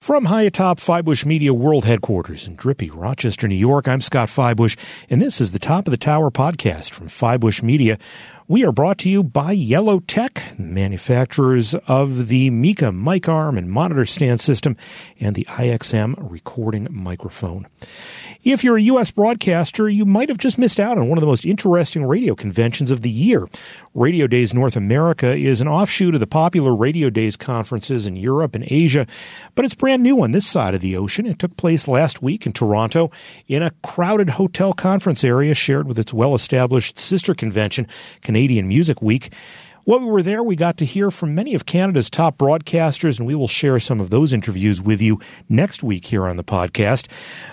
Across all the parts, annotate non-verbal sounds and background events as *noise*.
From high atop Feibush Media World Headquarters in drippy Rochester, New York, I'm Scott Feibush, and this is the Top of the Tower podcast from Feibush Media. We are brought to you by Yellowtec, manufacturers of the Mika mic arm and monitor stand system and the IXM recording microphone. If you're a U.S. broadcaster, you might have just missed out on one of the most interesting radio conventions of the year. Radio Days North America is an offshoot of the popular Radio Days conferences in Europe and Asia, but it's brand new on this side of the ocean. It took place last week in Toronto in a crowded hotel conference area shared with its well established sister convention, Canadian Music Week. While we were there, we got to hear from many of Canada's top broadcasters, and we will share some of those interviews with you next week here on the podcast.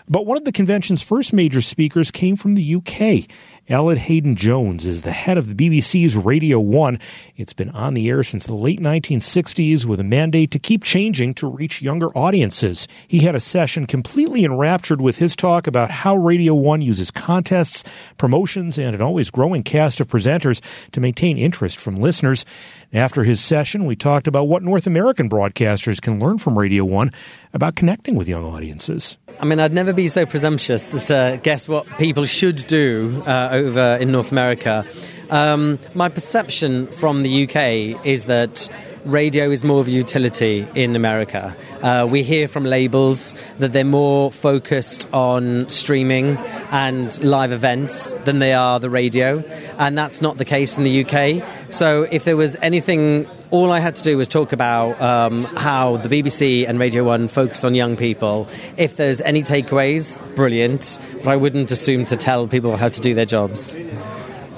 But one of the convention's first major speakers came from the UK. Aled Haydn Jones is the head of the BBC's Radio 1. It's been on the air since the late 1960s with a mandate to keep changing to reach younger audiences. He had a session completely enraptured with his talk about how Radio 1 uses contests, promotions, and an always growing cast of presenters to maintain interest from listeners. After his session, we talked about what North American broadcasters can learn from Radio 1 about connecting with young audiences. I mean, I'd never be so presumptuous as to guess what people should do uh, over in North America. Um, my perception from the UK is that radio is more of a utility in America. Uh, we hear from labels that they're more focused on streaming and live events than they are the radio, and that's not the case in the UK. So, if there was anything all I had to do was talk about um, how the BBC and Radio 1 focus on young people. If there's any takeaways, brilliant, but I wouldn't assume to tell people how to do their jobs.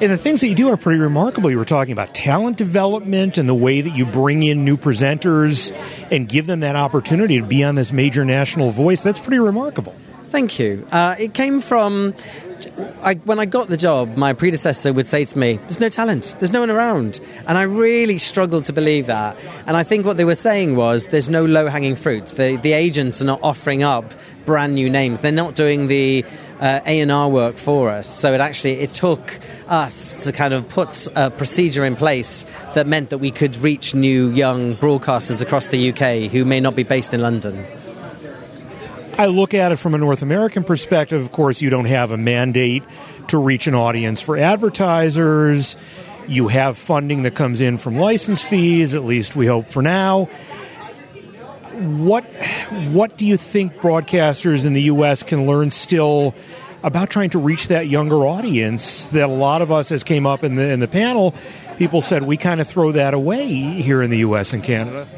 And the things that you do are pretty remarkable. You were talking about talent development and the way that you bring in new presenters and give them that opportunity to be on this major national voice. That's pretty remarkable. Thank you. Uh, it came from I, when I got the job, my predecessor would say to me, There's no talent, there's no one around. And I really struggled to believe that. And I think what they were saying was, There's no low hanging fruits. The, the agents are not offering up brand new names, they're not doing the uh, A&R work for us. So it actually it took us to kind of put a procedure in place that meant that we could reach new young broadcasters across the UK who may not be based in London. I look at it from a North American perspective. Of course, you don't have a mandate to reach an audience for advertisers. You have funding that comes in from license fees, at least we hope for now. What what do you think broadcasters in the US can learn still about trying to reach that younger audience that a lot of us as came up in the in the panel people said we kind of throw that away here in the US and Canada?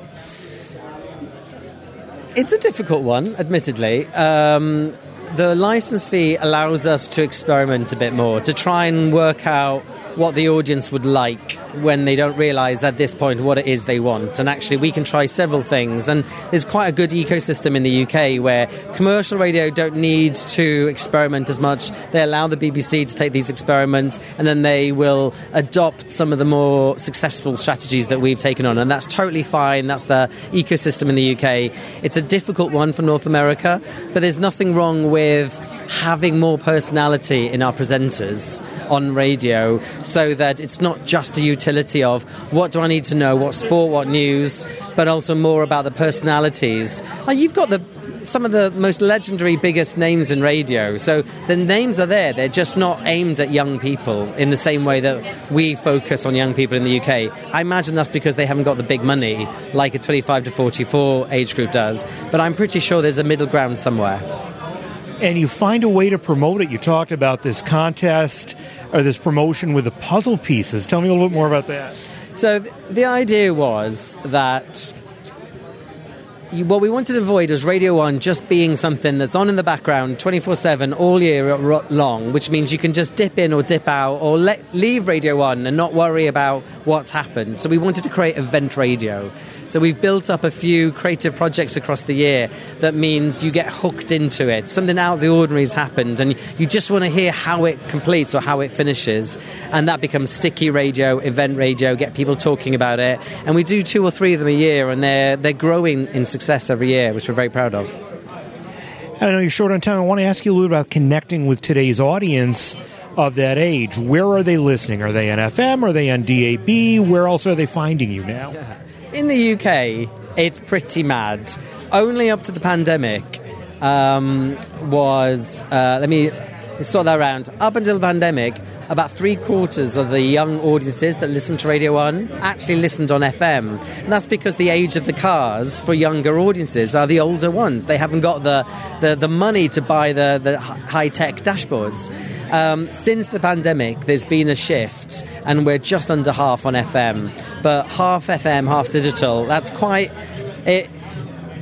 It's a difficult one, admittedly. Um, the license fee allows us to experiment a bit more, to try and work out what the audience would like when they don't realize at this point what it is they want. And actually, we can try several things. And there's quite a good ecosystem in the UK where commercial radio don't need to experiment as much. They allow the BBC to take these experiments and then they will adopt some of the more successful strategies that we've taken on. And that's totally fine. That's the ecosystem in the UK. It's a difficult one for North America, but there's nothing wrong with having more personality in our presenters on radio so that it's not just a utility of what do I need to know, what sport, what news, but also more about the personalities. You've got the some of the most legendary, biggest names in radio. So the names are there. They're just not aimed at young people in the same way that we focus on young people in the UK. I imagine that's because they haven't got the big money like a 25 to 44 age group does. But I'm pretty sure there's a middle ground somewhere and you find a way to promote it. You talked about this contest or this promotion with the puzzle pieces. Tell me a little bit more about that. So th- the idea was that you, what we wanted to avoid was Radio 1 just being something that's on in the background 24 7 all year long, which means you can just dip in or dip out or let, leave Radio 1 and not worry about what's happened. So we wanted to create event radio. So we've built up a few creative projects across the year that means you get hooked into it. Something out of the ordinary has happened, and you just want to hear how it completes or how it finishes. And that becomes sticky radio, event radio, get people talking about it. And we do two or three of them a year, and they're, they're growing in success every year, which we're very proud of. I know you're short on time. I want to ask you a little bit about connecting with today's audience of that age. Where are they listening? Are they on FM? Are they on DAB? Where else are they finding you now? In the UK, it's pretty mad. only up to the pandemic um, was, uh, let me sort that around. Up until the pandemic, about three quarters of the young audiences that listen to Radio 1 actually listened on FM. And that's because the age of the cars for younger audiences are the older ones. They haven't got the, the, the money to buy the, the high tech dashboards. Um, since the pandemic, there's been a shift, and we're just under half on FM. But half FM, half digital, that's quite. It,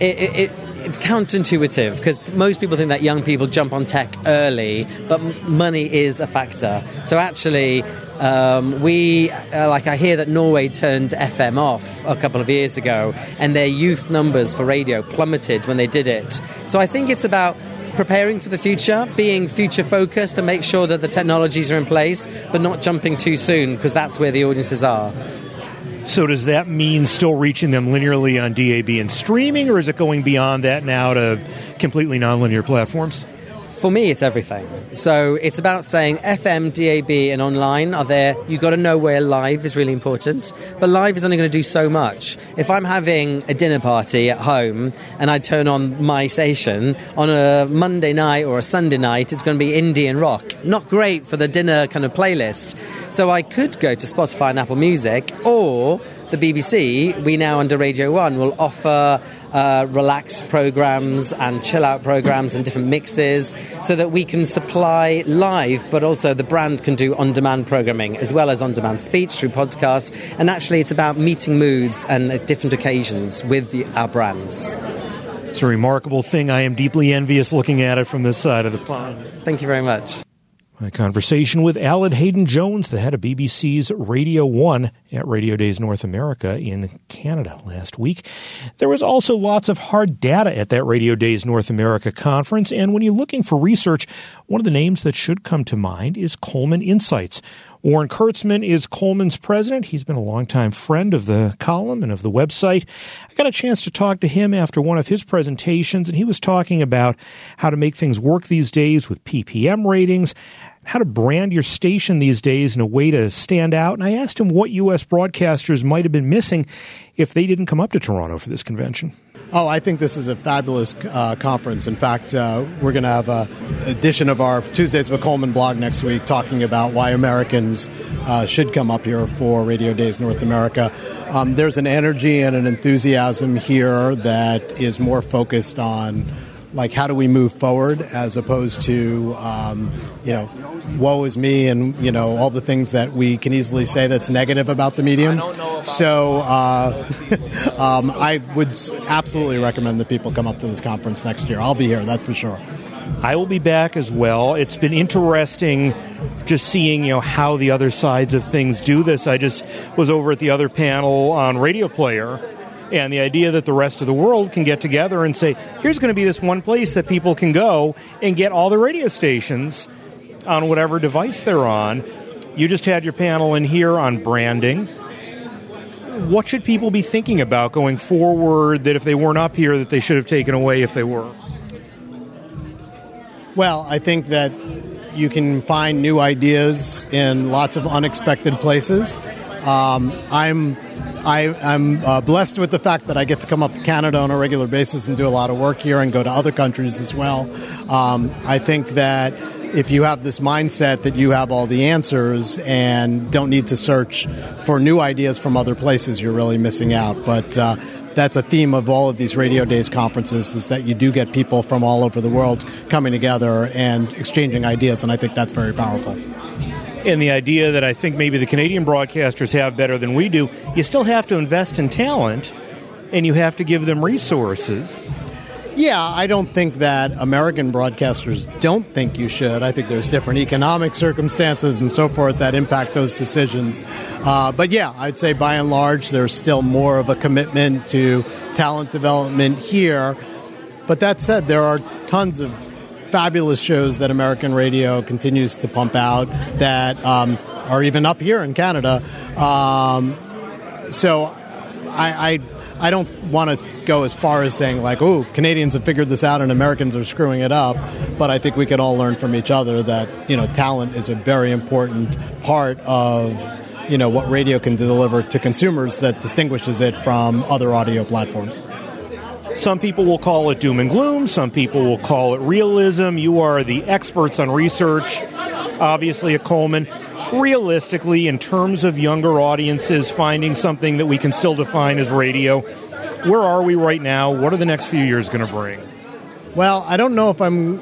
it, it, it's counterintuitive because most people think that young people jump on tech early, but money is a factor. So actually, um, we uh, like I hear that Norway turned FM off a couple of years ago, and their youth numbers for radio plummeted when they did it. So I think it's about preparing for the future, being future focused, and make sure that the technologies are in place, but not jumping too soon because that's where the audiences are. So does that mean still reaching them linearly on DAB and streaming, or is it going beyond that now to completely nonlinear platforms? For me, it's everything. So it's about saying FM, DAB, and online are there. You've got to know where live is really important. But live is only going to do so much. If I'm having a dinner party at home and I turn on my station on a Monday night or a Sunday night, it's going to be Indian rock. Not great for the dinner kind of playlist. So I could go to Spotify and Apple Music or the BBC, we now under Radio 1 will offer uh, relax programs and chill out programs and different mixes so that we can supply live, but also the brand can do on demand programming as well as on demand speech through podcasts. And actually, it's about meeting moods and at different occasions with the, our brands. It's a remarkable thing. I am deeply envious looking at it from this side of the pond. Thank you very much. My conversation with Aled Haydn Jones, the head of BBC's Radio 1 at Radio Days North America in Canada last week. There was also lots of hard data at that Radio Days North America conference, and when you're looking for research, one of the names that should come to mind is Coleman Insights. Warren Kurtzman is Coleman's president. He's been a longtime friend of the column and of the website. I got a chance to talk to him after one of his presentations, and he was talking about how to make things work these days with PPM ratings, how to brand your station these days in a way to stand out. And I asked him what U.S. broadcasters might have been missing if they didn't come up to Toronto for this convention. Oh, I think this is a fabulous uh, conference. In fact, uh, we're going to have a edition of our Tuesdays with Coleman blog next week talking about why Americans uh, should come up here for Radio Days North America. Um, there's an energy and an enthusiasm here that is more focused on like how do we move forward as opposed to um, you know woe is me and you know all the things that we can easily say that's negative about the medium so uh, *laughs* um, i would absolutely recommend that people come up to this conference next year i'll be here that's for sure I will be back as well. It's been interesting just seeing, you know, how the other sides of things do this. I just was over at the other panel on Radioplayer and the idea that the rest of the world can get together and say, here's going to be this one place that people can go and get all the radio stations on whatever device they're on. You just had your panel in here on branding. What should people be thinking about going forward that if they weren't up here that they should have taken away if they were? Well, I think that you can find new ideas in lots of unexpected places. Um, I'm I, am uh, blessed with the fact that I get to come up to Canada on a regular basis and do a lot of work here and go to other countries as well. Um, I think that if you have this mindset that you have all the answers and don't need to search for new ideas from other places, you're really missing out. But uh, that's a theme of all of these Radio Days conferences is that you do get people from all over the world coming together and exchanging ideas, and I think that's very powerful and the idea that I think maybe the Canadian broadcasters have better than we do, you still have to invest in talent and you have to give them resources. Yeah, I don't think that American broadcasters don't think you should. I think there's different economic circumstances and so forth that impact those decisions. Uh, but yeah, I'd say by and large, there's still more of a commitment to talent development here. But that said, there are tons of fabulous shows that American radio continues to pump out that um, are even up here in Canada. Um, so I, I I don't want to go as far as saying like, "Oh, Canadians have figured this out and Americans are screwing it up," but I think we can all learn from each other that you know talent is a very important part of you know what radio can deliver to consumers that distinguishes it from other audio platforms. Some people will call it doom and gloom, some people will call it realism. You are the experts on research, obviously, at Coleman. Realistically, in terms of younger audiences finding something that we can still define as radio, where are we right now? What are the next few years going to bring? Well, I don't know if I'm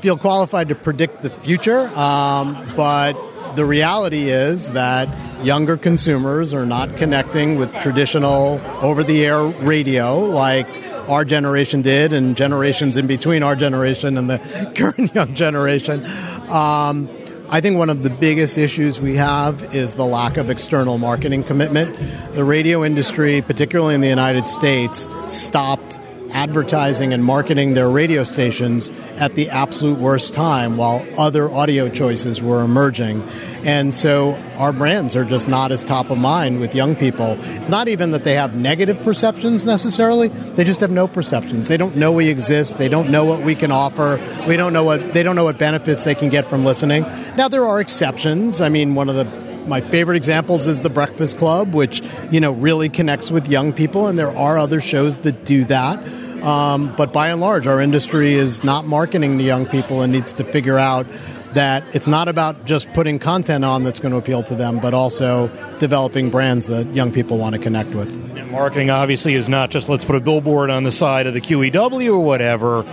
feel qualified to predict the future, um, but the reality is that younger consumers are not connecting with traditional over the air radio like our generation did and generations in between our generation and the *laughs* current young generation. Um, I think one of the biggest issues we have is the lack of external marketing commitment. The radio industry, particularly in the United States, stopped advertising and marketing their radio stations at the absolute worst time while other audio choices were emerging. And so our brands are just not as top of mind with young people. It's not even that they have negative perceptions necessarily, they just have no perceptions. They don't know we exist, they don't know what we can offer, we don't know what they don't know what benefits they can get from listening. Now there are exceptions. I mean, one of the my favorite examples is the Breakfast Club, which you know really connects with young people, and there are other shows that do that. Um, but by and large, our industry is not marketing to young people and needs to figure out that it's not about just putting content on that's going to appeal to them, but also developing brands that young people want to connect with. And marketing obviously is not just let's put a billboard on the side of the QEW or whatever.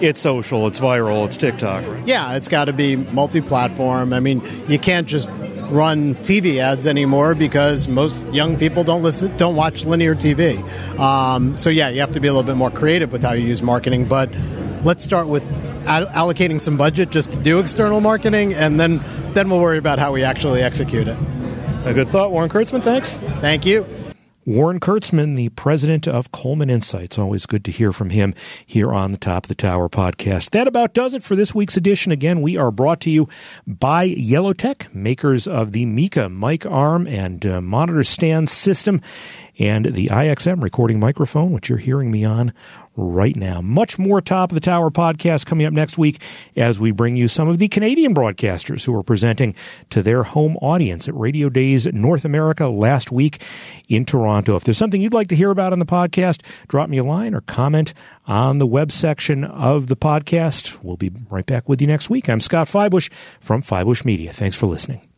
It's social, it's viral, it's TikTok. Right? Yeah, it's got to be multi platform. I mean, you can't just run TV ads anymore because most young people don't listen, don't watch linear TV. Um, so yeah, you have to be a little bit more creative with how you use marketing. But let's start with allocating some budget just to do external marketing, and then then we'll worry about how we actually execute it. A good thought, Warren Kurtzman. Thanks. Thank you. Warren Kurtzman, the president of Coleman Insights. Always good to hear from him here on the Top of the Tower podcast. That about does it for this week's edition. Again, we are brought to you by Yellowtec, makers of the Mika mic arm and uh, monitor stand system and the IXM recording microphone, which you're hearing me on right now. Much more Top of the Tower podcast coming up next week as we bring you some of the Canadian broadcasters who are presenting to their home audience at Radio Days North America last week in Toronto. If there's something you'd like to hear about on the podcast, drop me a line or comment on the web section of the podcast. We'll be right back with you next week. I'm Scott Feibush from Feibush Media. Thanks for listening.